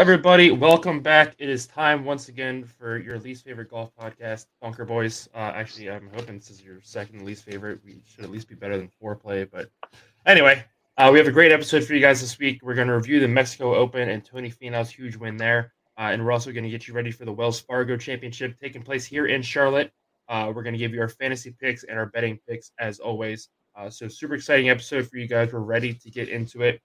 Everybody. Welcome back. It is time once again for your least favorite golf podcast, Bunker Boys. Uh, actually, I'm hoping this is your second least favorite. We should at least be better than foreplay. But anyway, uh, we have a great episode for you guys this week. We're going to review the Mexico Open and Tony Finau's huge win there. Uh, and we're also going to get you ready for the Wells Fargo Championship taking place here in Charlotte. Uh, we're going to give you our fantasy picks and our betting picks as always. Uh, so, super exciting episode for you guys. We're ready to get into it.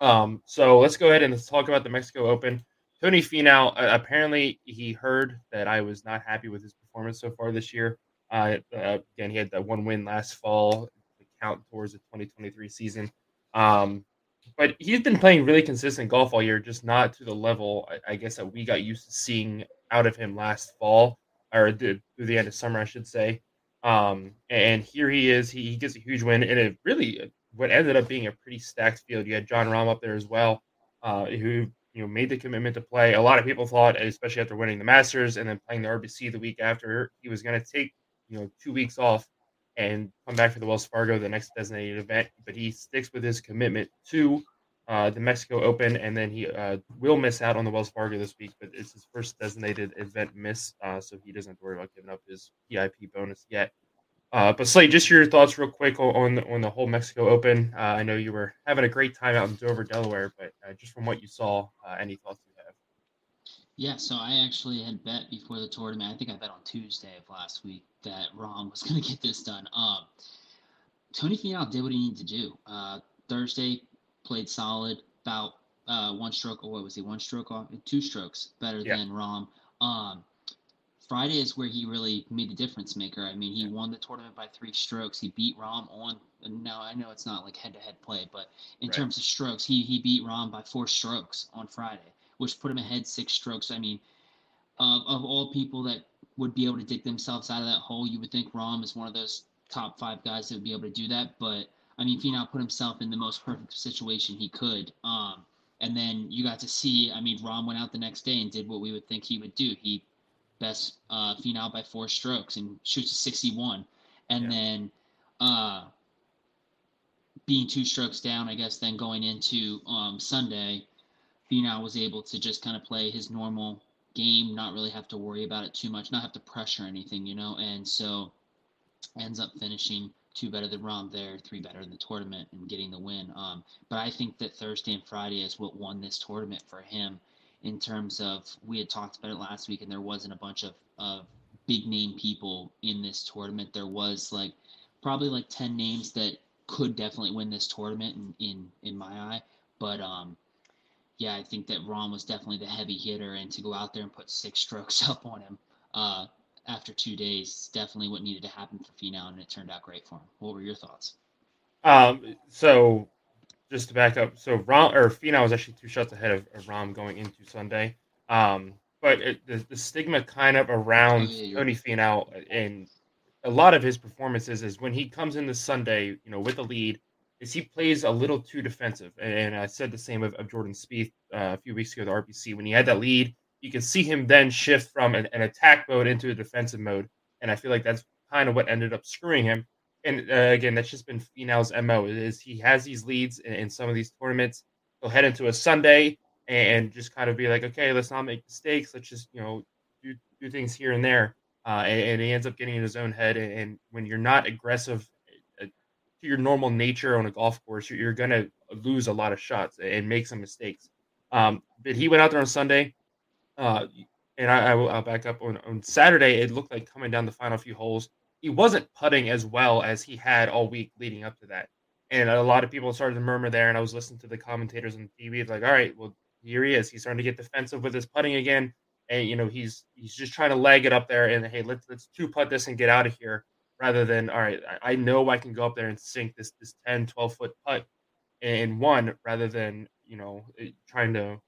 Um, so let's go ahead and let's talk about the Mexico Open. Tony Finau, uh, apparently he heard that I was not happy with his performance so far this year. Uh, uh, again, he had that one win last fall to count towards the 2023 season. Um, but he's been playing really consistent golf all year, just not to the level I, I guess that we got used to seeing out of him last fall or the, through the end of summer, I should say. Um, and here he is. He, he gets a huge win, and it really what ended up being a pretty stacked field. You had Jon Rahm up there as well, uh, who you know made the commitment to play. A lot of people thought, especially after winning the Masters and then playing the RBC the week after, he was going to take you know two weeks off and come back for the Wells Fargo, the next designated event. But he sticks with his commitment to uh, the Mexico Open, and then he uh, will miss out on the Wells Fargo this week. But it's his first designated event miss, uh, so he doesn't have to worry about giving up his PIP bonus yet. Uh, but Slade, just your thoughts real quick on on the whole Mexico Open. Uh, I know you were having a great time out in Dover, Delaware, but uh, just from what you saw, uh, any thoughts you have? Yeah, so I actually had bet before the tournament. I think I bet on Tuesday of last week that Rahm was going to get this done. Um, Tony Finau did what he needed to do. Uh, Thursday played solid, about uh, one stroke. Or what was he? One stroke off, two strokes better yeah. than Rahm. Um, Friday is where he really made the difference maker. I mean, he won the tournament by three strokes. He beat Rahm on. Now I know it's not like head-to-head play, but in right. terms of strokes, he he beat Rahm by four strokes on Friday, which put him ahead six strokes. I mean, of of all people that would be able to dig themselves out of that hole, you would think Rahm is one of those top five guys that would be able to do that. But I mean, Finau put himself in the most perfect situation he could. Um, and then you got to see. I mean, Rahm went out the next day and did what we would think he would do. He best uh, Finau by four strokes and shoots a 61. And yeah. then uh, being two strokes down, I guess, then going into um, Sunday, Finau was able to just kind of play his normal game, not really have to worry about it too much, not have to pressure anything, you know. And so ends up finishing two better than Rahm there, three better in the tournament, and getting the win. Um, but I think that Thursday and Friday is what won this tournament for him in terms of we had talked about it last week and there wasn't a bunch of, of big name people in this tournament. There was like probably like 10 names that could definitely win this tournament in, in, in my eye. But um, yeah, I think that Rahm was definitely the heavy hitter and to go out there and put six strokes up on him uh, after two days, definitely what needed to happen for Finau and it turned out great for him. What were your thoughts? Um, so just to back up, so Rahm or Finau was actually two shots ahead of, of Rahm going into Sunday. Um, but it, the, the, stigma kind of around Tony Finau and a lot of his performances is when he comes in this Sunday, you know, with the lead, is he plays a little too defensive. And I said the same of, of Jordan Spieth uh, a few weeks ago, the RBC, when he had that lead, you can see him then shift from an, an attack mode into a defensive mode. And I feel like that's kind of what ended up screwing him and uh, again, that's just been Finau's mo. Is he has these leads in, in, some of these tournaments. He'll head into a Sunday and just kind of be like, okay, let's not make mistakes. Let's just you know do do things here and there. Uh, and, and, he ends up getting in his own head. And, and when you're not aggressive uh, to your normal nature on a golf course, you're, you're going to lose a lot of shots and make some mistakes. Um, but he went out there on Sunday. Uh, and I, I will I'll back up on, on Saturday. It looked like coming down the final few holes he wasn't putting as well as he had all week leading up to that. And a lot of people started to murmur there, and I was listening to the commentators on TV, It's like, all right, well, here he is. He's starting to get defensive with his putting again. And you know, he's he's just trying to lag it up there and hey, let's let's two putt this and get out of here rather than all right, I, I know I can go up there and sink this this 10, 12 foot putt in one rather than, you know, trying to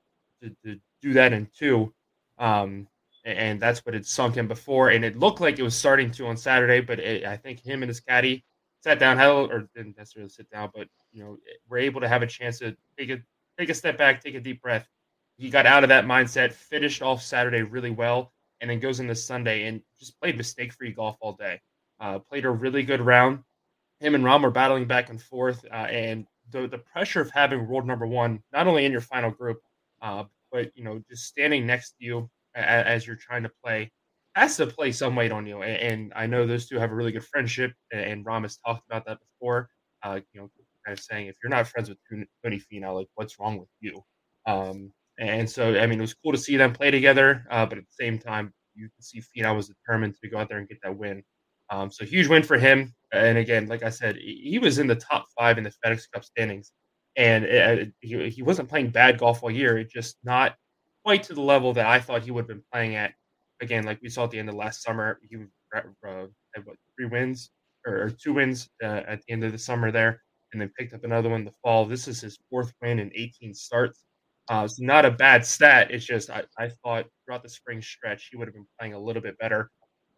to, to do that in two. Um, and that's what had sunk him before. And it looked like it was starting to on Saturday, but it, I think him and his caddy sat down, had a, or didn't necessarily sit down, but you know, were able to have a chance to take a take a step back, take a deep breath. He got out of that mindset, finished off Saturday really well, and then goes into Sunday and just played mistake free golf all day. Uh, played a really good round. Him and Rahm were battling back and forth, uh, and the the pressure of having world number one not only in your final group, uh, but you know just standing next to you as, you're trying to play has to play some weight on you. And, I know those two have a really good friendship, and Rahm has talked about that before. Uh, you know, kind of saying if you're not friends with Tony Finau, like what's wrong with you? Um, and so I mean, it was cool to see them play together, uh, but at the same time, you can see Finau was determined to go out there and get that win. Um, so huge win for him. And again, like I said, he was in the top five in the FedEx Cup standings, and it, he, he wasn't playing bad golf all year. It just not quite to the level that I thought he would have been playing at. Again, like we saw at the end of last summer, he had what three wins or, two wins uh, at the end of the summer there, and then picked up another one in the fall. This is his fourth win in 18 starts. Uh, it's not a bad stat. It's just I, I thought throughout the spring stretch he would have been playing a little bit better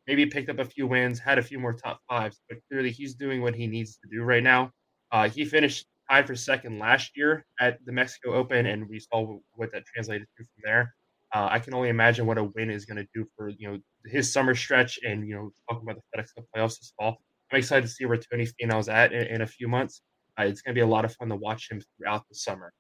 maybe picked up a few wins, had a few more top fives, but clearly he's doing what he needs to do right now. Uh, he finished tied for second last year at the Mexico Open, and we saw what that translated to from there. Uh, I can only imagine what a win is going to do for you know his summer stretch, and you know talking about the FedEx Cup playoffs this fall. I'm excited to see where Tony Finau's at in, in a few months. Uh, it's going to be a lot of fun to watch him throughout the summer.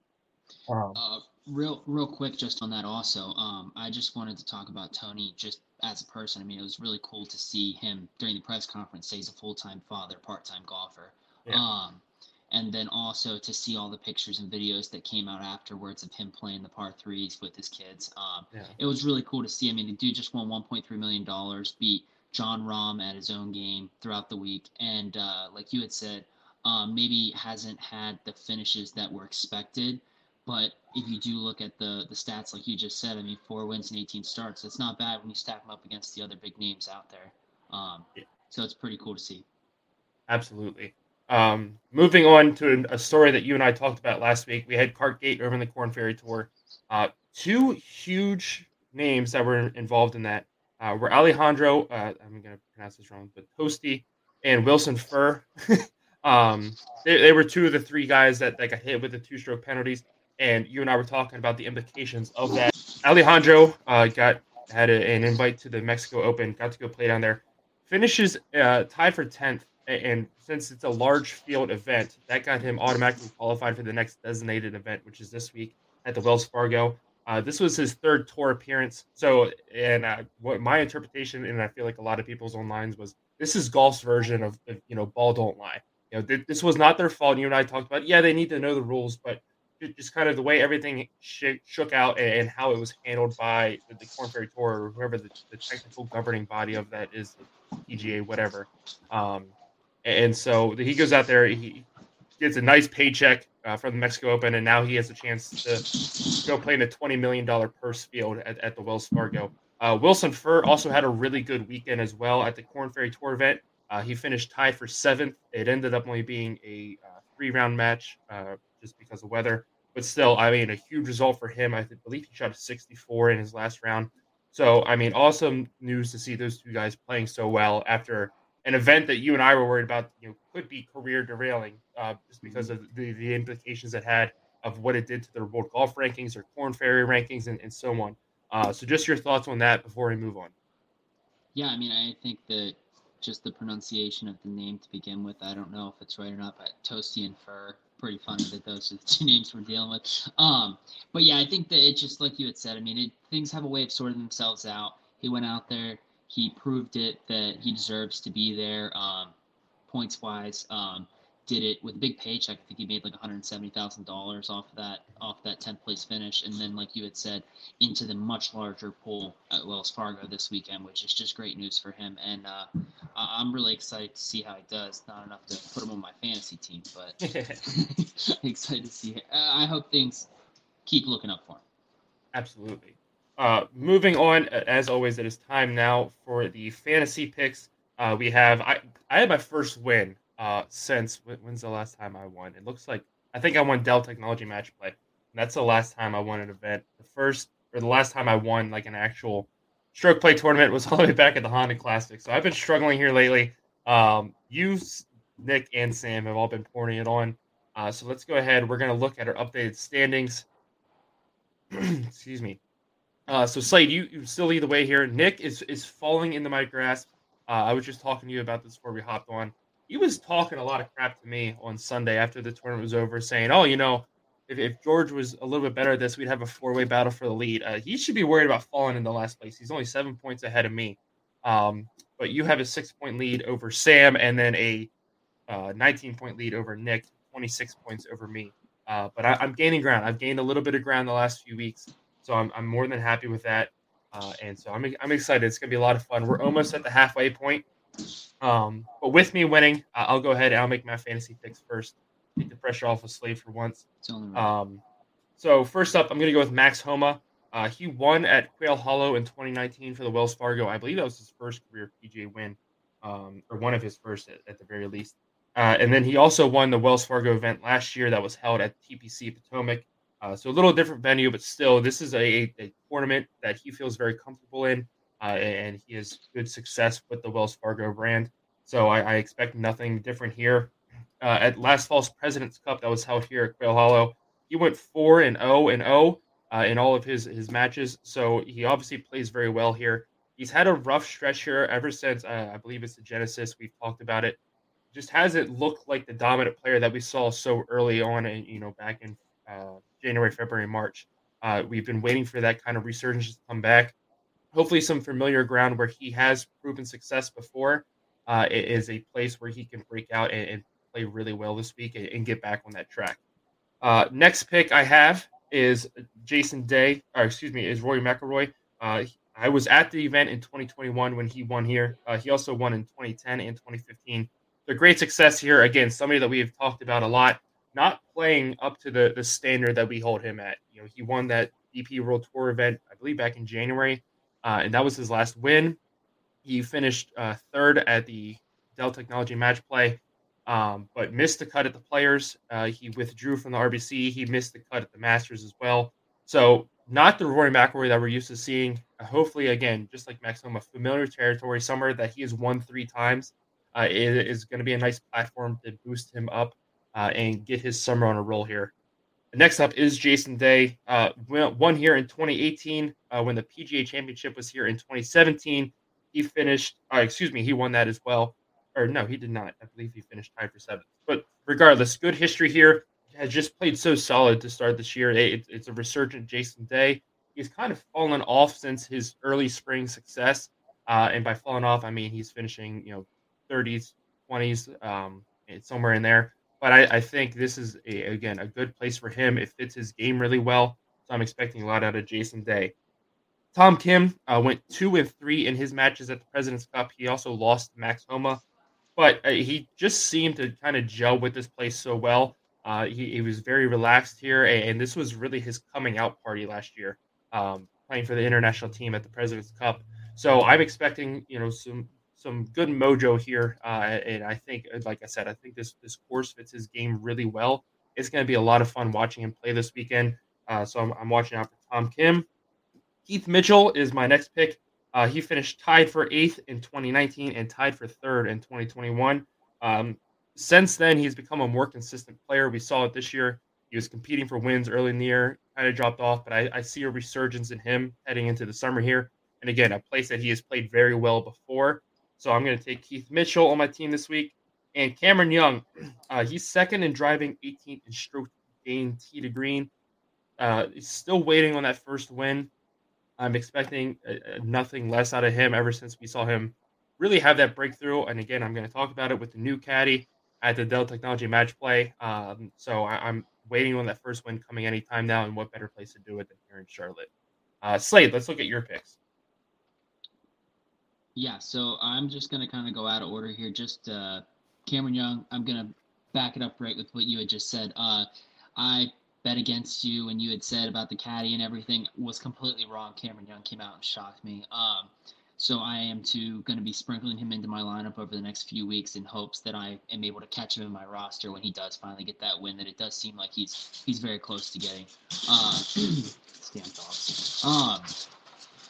Um, uh, real, real quick, just on that also, um, I just wanted to talk about Tony just as a person. I mean, it was really cool to see him during the press conference say he's a full time father, part time golfer. Yeah. Um, and then also to see all the pictures and videos that came out afterwards of him playing the par threes with his kids. Um, yeah. It was really cool to see. I mean, the dude just won 1.3 million dollars, beat Jon Rahm at his own game throughout the week, and uh, like you had said, um, maybe hasn't had the finishes that were expected, but if you do look at the the stats, like you just said, I mean, four wins and 18 starts, it's not bad when you stack them up against the other big names out there. Um, yeah. So it's pretty cool to see. Absolutely. Um, moving on to a story that you and I talked about last week, we had Cart Gate over in the Corn Ferry Tour. Uh, two huge names that were involved in that uh, were Alejandro, uh, I'm going to pronounce this wrong, but Tosti and Wilson Furr. um, they, they, were two of the three guys that, that got hit with the two stroke penalties and you and I were talking about the implications of that. Alejandro uh, got had a, an invite to the Mexico Open, got to go play down there. Finishes uh, tied for tenth, and since it's a large field event, that got him automatically qualified for the next designated event, which is this week at the Wells Fargo. Uh, this was his third tour appearance. So, and uh, what my interpretation, and I feel like a lot of people's own lines was, this is golf's version of, of you know, ball don't lie. You know, th- this was not their fault. You and I talked about, yeah, they need to know the rules, but just kind of the way everything sh- shook out and how it was handled by the, the Corn Ferry Tour or whoever the, the, technical governing body of that is, PGA, whatever. Um, and so he goes out there, he gets a nice paycheck uh, from the Mexico Open, and now he has a chance to go play in a $20 million purse field at, at the Wells Fargo. Uh, Wilson Furr also had a really good weekend as well at the Corn Ferry Tour event. Uh, he finished tied for seventh. It ended up only being a uh, three round match uh, just because of weather. But still, I mean, a huge result for him. I believe he shot a 64 in his last round. So, I mean, awesome news to see those two guys playing so well after an event that you and I were worried about, you know, could be career derailing uh, just because of the, the implications it had of what it did to their world golf rankings or Corn Ferry rankings and, and so on. Uh, so, just your thoughts on that before we move on. Yeah, I mean, I think that just the pronunciation of the name to begin with, I don't know if it's right or not, but Toasty and Fur, pretty funny that those are the two names we're dealing with. Um, but yeah, I think that it just like you had said. I mean, it, things have a way of sorting themselves out. He went out there, he proved it that he deserves to be there, um, points wise. Um, did it with a big paycheck. I think he made like one hundred seventy thousand dollars off of that off that tenth place finish, and then like you had said, into the much larger pool at Wells Fargo this weekend, which is just great news for him. And uh, I'm really excited to see how he does. Not enough to put him on my fantasy team, but excited to see. It. I hope things keep looking up for him. Absolutely. Uh, moving on, as always, it is time now for the fantasy picks. Uh, we have I I had my first win uh, since when's the last time I won? It looks like I think I won Dell Technology Match Play. that's the last time I won an event. The first or the last time I won like an actual stroke play tournament was all the way back at the Honda Classic. So I've been struggling here lately. Um, you, Nick, and Sam have all been pouring it on. Uh, so let's go ahead. We're going to look at our updated standings. Excuse me. Uh, so Slade, you, you still lead the way here. Nick is is falling into my grasp. Uh, I was just talking to you about this before we hopped on. He was talking a lot of crap to me on Sunday after the tournament was over, saying, "Oh, you know, if, if George was a little bit better at this, we'd have a four way battle for the lead. Uh, he should be worried about falling in the last place. He's only seven points ahead of me. Um, but you have a six point lead over Sam and then a uh, 19 point lead over Nick, 26 points over me. Uh, but I, am gaining ground. I've gained a little bit of ground the last few weeks. So I'm, I'm more than happy with that. Uh, and so I'm, I'm excited. It's going to be a lot of fun. We're almost at the halfway point. Um, but with me winning, I'll go ahead and I'll make my fantasy picks first take the pressure off of Slade for once. Um, so first up, I'm going to go with Max Homa. Uh, he won at Quail Hollow in 2019 for the Wells Fargo. I believe that was his first career PGA win, um, or one of his first at, at the very least. Uh, and then he also won the Wells Fargo event last year that was held at TPC Potomac. Uh, so a little different venue, but still, this is a, a tournament that he feels very comfortable in, uh, and he has good success with the Wells Fargo brand. So I, I expect nothing different here uh, at last fall's President's Cup that was held here at Quail Hollow. He went four and zero oh and zero oh, uh, in all of his his matches, so he obviously plays very well here. He's had a rough stretch here ever since uh, I believe it's the Genesis. We've talked about it. Just hasn't looked like the dominant player that we saw so early on, and you know back in uh, January, February, March. Uh, we've been waiting for that kind of resurgence to come back. Hopefully, some familiar ground where he has proven success before uh, is a place where he can break out and, and play really well this week and, and get back on that track. Uh, next pick I have is Jason Day, or excuse me, is Rory McIlroy. Uh, I was at the event in 2021 when he won here. Uh, he also won in 2010 and 2015. The great success here. Again, somebody that we have talked about a lot, not playing up to the, the standard that we hold him at. You know, he won that DP World Tour event, I believe, back in January, uh, and that was his last win. He finished uh, third at the Dell Technology Match Play um, but missed the cut at the Players. Uh, he withdrew from the RBC. He missed the cut at the Masters as well. So not the Rory McIlroy that we're used to seeing. Uh, hopefully, again, just like Max Homa, familiar territory, somewhere that he has won three times. Uh, it is going to be a nice platform to boost him up uh, and get his summer on a roll here. Next up is Jason Day. Uh, won here in 2018 uh, when the PGA Championship was here in 2017. He finished, uh, excuse me, he won that as well or no, he did not. I believe he finished tied for seventh. But regardless, good history here. Has just played so solid to start this year. It, it's a resurgent Jason Day. He's kind of fallen off since his early spring success. Uh, and by falling off, I mean he's finishing, you know, 30s, 20s, um, somewhere in there. But I, I think this is a, again a good place for him. It fits his game really well. So I'm expecting a lot out of Jason Day. Tom Kim uh, went two and three in his matches at the President's Cup. He also lost Max Homa but uh, he just seemed to kind of gel with this place so well. Uh, he, he, was very relaxed here, and, and, this was really his coming out party last year, um, playing for the international team at the President's Cup. So I'm expecting, you know, some some good mojo here, uh, and I think, like I said, I think this this course fits his game really well. It's going to be a lot of fun watching him play this weekend. Uh, so I'm, I'm watching out for Tom Kim. Keith Mitchell is my next pick. Uh, he finished tied for eighth in 2019 and tied for third in 2021. Um, since then, he's become a more consistent player. We saw it this year. He was competing for wins early in the year, kind of dropped off, but I, I see a resurgence in him heading into the summer here. And again, a place that he has played very well before. So I'm going to take Keith Mitchell on my team this week. And Cameron Young, uh, he's second in driving, 18th in stroke gain T to green. Uh, he's still waiting on that first win. I'm expecting uh, uh, nothing less out of him ever since we saw him really have that breakthrough. And again, I'm going to talk about it with the new caddy at the Dell Technology Match Play. Um, so I, am waiting on that first win coming anytime now. And what better place to do it than here in Charlotte? Uh, Slade, let's look at your picks. Yeah, so I'm just going to kind of go out of order here. Just uh, Cameron Young, I'm going to back it up right with what you had just said. Uh, I bet against you and you had said about the caddy and everything was completely wrong. Cameron Young came out and shocked me. Um, So I am to going to be sprinkling him into my lineup over the next few weeks in hopes that I am able to catch him in my roster when he does finally get that win. That it does seem like he's he's very close to getting. Uh, damn dogs. Um,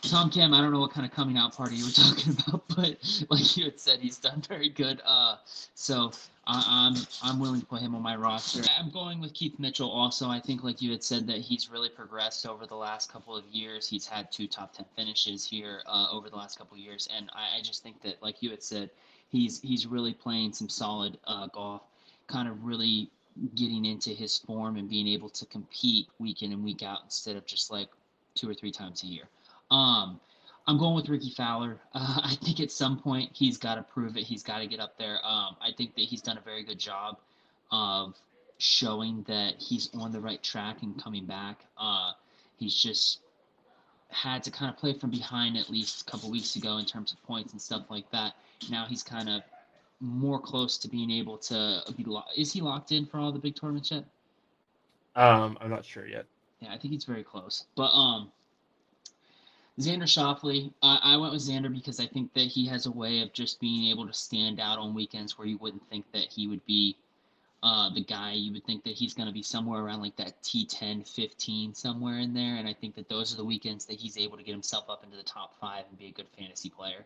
Tom Kim, I don't know what kind of coming out party you were talking about, but like you had said, he's done very good. Uh, so I, am I'm willing to put him on my roster. I'm going with Keith Mitchell also. I think, like you had said, that he's really progressed over the last couple of years. He's had two top ten finishes here uh, over the last couple of years, and I, I, just think that, like you had said, he's he's really playing some solid uh, golf, kind of really getting into his form and being able to compete week in and week out instead of just like two or three times a year. Um, I'm going with Rickie Fowler. Uh, I think at some point he's got to prove it. He's got to get up there. Um, I think that he's done a very good job of showing that he's on the right track and coming back. Uh, he's just had to kind of play from behind at least a couple weeks ago in terms of points and stuff like that. Now he's kind of more close to being able to be. Lo- Is he locked in for all the big tournaments yet? Um, I'm not sure yet. Yeah, I think he's very close. But um, Xander Schauffele, uh, I went with Xander because I think that he has a way of just being able to stand out on weekends where you wouldn't think that he would be uh, the guy. You would think that he's going to be somewhere around like that T10, 15, somewhere in there. And I think that those are the weekends that he's able to get himself up into the top five and be a good fantasy player.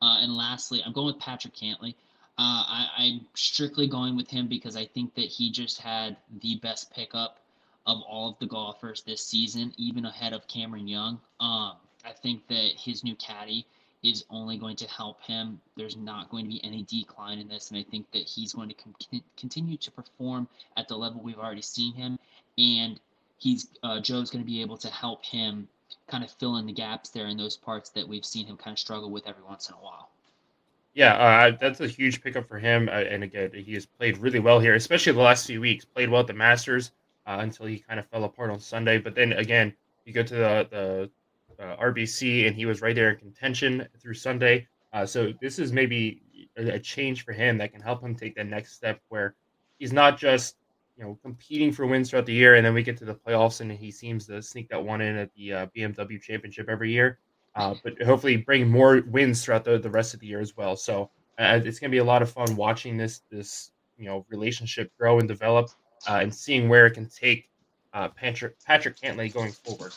Uh, and lastly, I'm going with Patrick Cantlay. Uh, I, I'm strictly going with him because I think that he just had the best pickup of all of the golfers this season, even ahead of Cameron Young. Um, I think that his new caddy is only going to help him. There's not going to be any decline in this, and I think that he's going to com- continue to perform at the level we've already seen him, and he's uh, Joe's going to be able to help him kind of fill in the gaps there in those parts that we've seen him kind of struggle with every once in a while. Yeah, uh, that's a huge pickup for him, uh, and again, he has played really well here, especially the last few weeks. Played well at the Masters uh, until he kind of fell apart on Sunday, but then again, you go to the the uh, RBC, and he was right there in contention through Sunday. Uh, so this is maybe a, change for him that can help him take the next step, where he's not just you know competing for wins throughout the year, and then we get to the playoffs, and he seems to sneak that one in at the uh, BMW Championship every year. Uh, but hopefully, bring more wins throughout the, the rest of the year as well. So uh, it's going to be a lot of fun watching this this you know relationship grow and develop, uh, and seeing where it can take Patrick Patrick Cantlay going forward.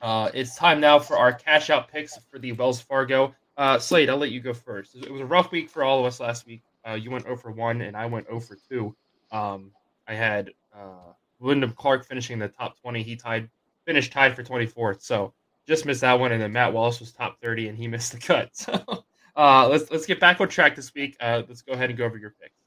Uh, it's time now for our cash out picks for the Wells Fargo. Uh, Slade, I'll let you go first. It was a rough week for all of us last week. Uh, you went 0 for 1, and I went 0 for 2. Um, I had uh, Wyndham Clark finishing the top 20. He tied, finished tied for 24th. So just missed that one. And then Matt Wallace was top 30, and he missed the cut. So uh, let's let's get back on track this week. Uh, let's go ahead and go over your picks.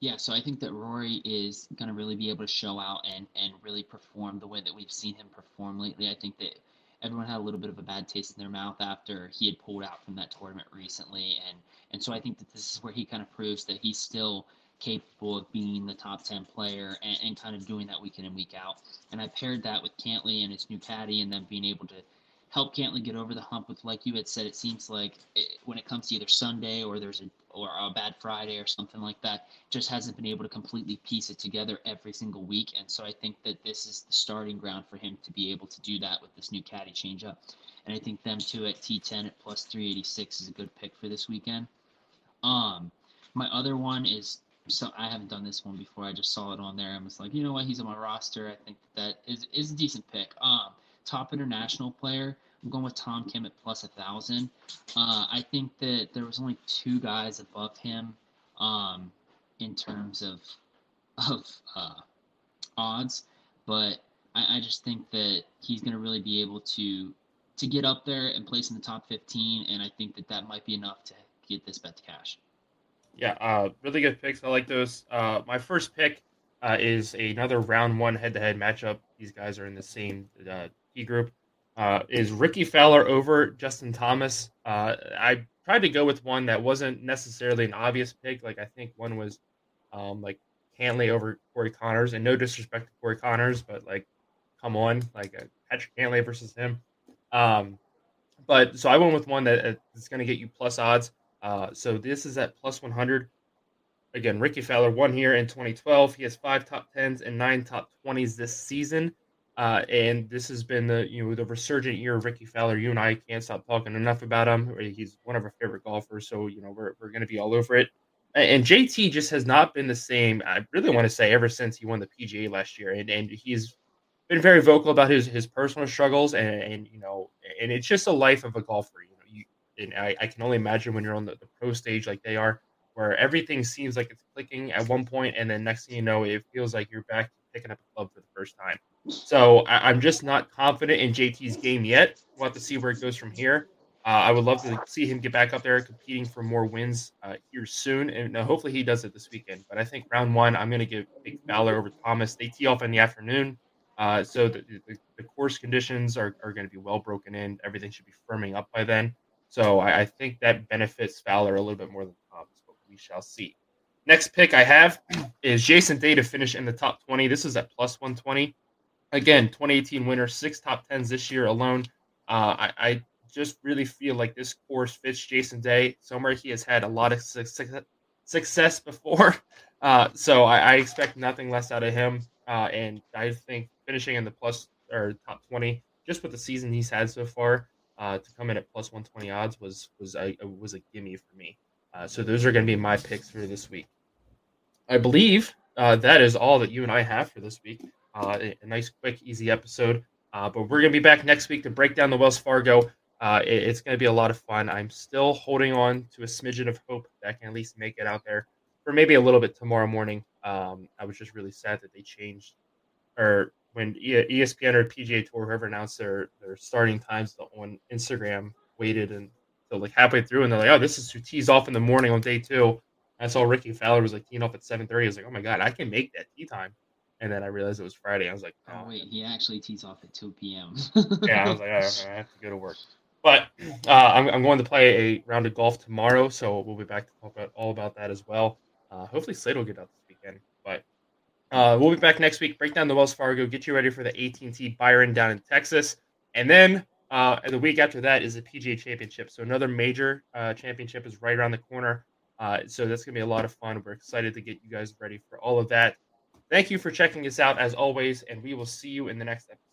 Yeah, so I think that Rory is going to really be able to show out and, and really perform the way that we've seen him perform lately. I think that everyone had a little bit of a bad taste in their mouth after he had pulled out from that tournament recently. And, and so I think that this is where he kind of proves that he's still capable of being the top 10 player and, and kind of doing that week in and week out. And I paired that with Cantlay and his new caddy and then being able to – help Cantlay get over the hump with, like you had said, it seems like it, when it comes to either Sunday or there's a or a bad Friday or something like that, just hasn't been able to completely piece it together every single week. And so I think that this is the starting ground for him to be able to do that with this new caddy changeup. And I think them two at T10 at plus 386 is a good pick for this weekend. Um, my other one is so I haven't done this one before. I just saw it on there and was like, you know what, he's on my roster. I think that is is a decent pick. Um, top international player. I'm going with Tom Kim at plus a thousand. Uh, I think that there was only two guys above him um, in terms of of uh, odds, but I, I, just think that he's going to really be able to to get up there and place in the top 15, and I think that that might be enough to get this bet to cash. Yeah, uh, really good picks. I like those. Uh, my first pick uh, is another round one head-to-head matchup. These guys are in the same uh, group. Uh, is Rickie Fowler over Justin Thomas? Uh, I tried to go with one that wasn't necessarily an obvious pick. Like I think one was um, like Cantlay over Corey Conners, and no disrespect to Corey Conners, but like, come on, like uh, Patrick Cantlay versus him. Um, but so I went with one that is going to get you plus odds. Uh, so this is at plus 100. Again, Rickie Fowler won here in 2012. He has five top tens and nine top 20s this season. Uh, and this has been the you know the resurgent year of Rickie Fowler. You and I can't stop talking enough about him. He's one of our favorite golfers, so you know we're we're going to be all over it. And JT just has not been the same. I really want to say ever since he won the PGA last year, and and he's been very vocal about his his personal struggles, and, and you know, and it's just a life of a golfer. You know, you and I, I can only imagine when you're on the, the pro stage like they are, where everything seems like it's clicking at one point, and then next thing you know, it feels like you're back picking up a club for the first time. So I, am just not confident in JT's game yet. We'll have to see where it goes from here. Uh, I would love to see him get back up there competing for more wins uh, here soon, and uh, hopefully he does it this weekend. But I think round one, I'm going to give Big Fowler over Thomas. They tee off in the afternoon, uh, so the, the, the, course conditions are, are going to be well broken in. Everything should be firming up by then. So I, I think that benefits Fowler a little bit more than Thomas, but we shall see. Next pick I have is Jason Day to finish in the top 20. This is at plus 120. Again, 2018 winner, six top tens this year alone. Uh, I, I, just really feel like this course fits Jason Day somewhere he has had a lot of success, success before. Uh, so I, I, expect nothing less out of him. Uh, and I think finishing in the plus or top 20, just with the season he's had so far, uh, to come in at plus 120 odds was was a was a gimme for me. Uh, so those are going to be my picks for this week. I believe uh, that is all that you and I have for this week. Uh, a, nice, quick, easy episode. Uh, but we're going to be back next week to break down the Wells Fargo. Uh, it, it's going to be a lot of fun. I'm still holding on to a smidgen of hope that I can at least make it out there for maybe a little bit tomorrow morning. Um, I was just really sad that they changed, or when ESPN or PGA Tour, whoever announced their their starting times on Instagram, waited so like halfway through, and they're like, "Oh, this is who tees off in the morning on day two. I saw Rickie Fowler was like teeing off at 7:30. I was like, "Oh my god, I can make that tee time." And then I realized it was Friday. I was like, "Oh, oh wait, he actually tees off at 2 p.m." yeah, I was like, oh, "I have to go to work." But uh, I'm, I'm going to play a round of golf tomorrow, so we'll be back to talk about all about that as well. Uh, hopefully, Slade will get out this weekend. But uh, we'll be back next week. Break down the Wells Fargo. Get you ready for the AT&T Byron down in Texas, and then uh, the week after that is the PGA Championship. So another major uh, championship is right around the corner. Uh, so that's going to be a lot of fun. We're excited to get you guys ready for all of that. Thank you for checking us out as always, and we will see you in the next episode.